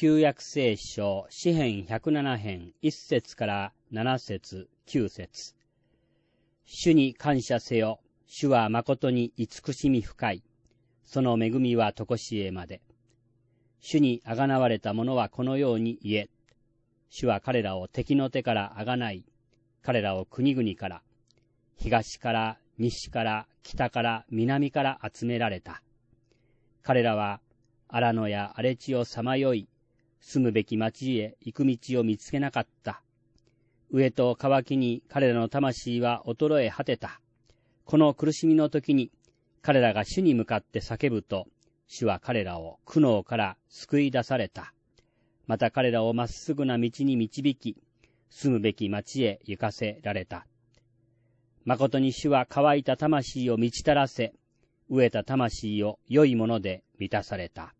旧約聖書、詩編107編、1節から7節、9節主に感謝せよ。主は誠に慈しみ深い。その恵みはとこしえまで。主にあがなわれた者はこのように言え。主は彼らを敵の手からあがない。彼らを国々から、東から西から北から南から集められた。彼らは荒野や荒れ地をさまよい、住むべき町へ行く道を見つけなかった。上と乾きに彼らの魂は衰え果てた。この苦しみの時に彼らが主に向かって叫ぶと、主は彼らを苦悩から救い出された。また彼らをまっすぐな道に導き、住むべき町へ行かせられた。誠に主は乾いた魂を満ちたらせ、飢えた魂を良いもので満たされた。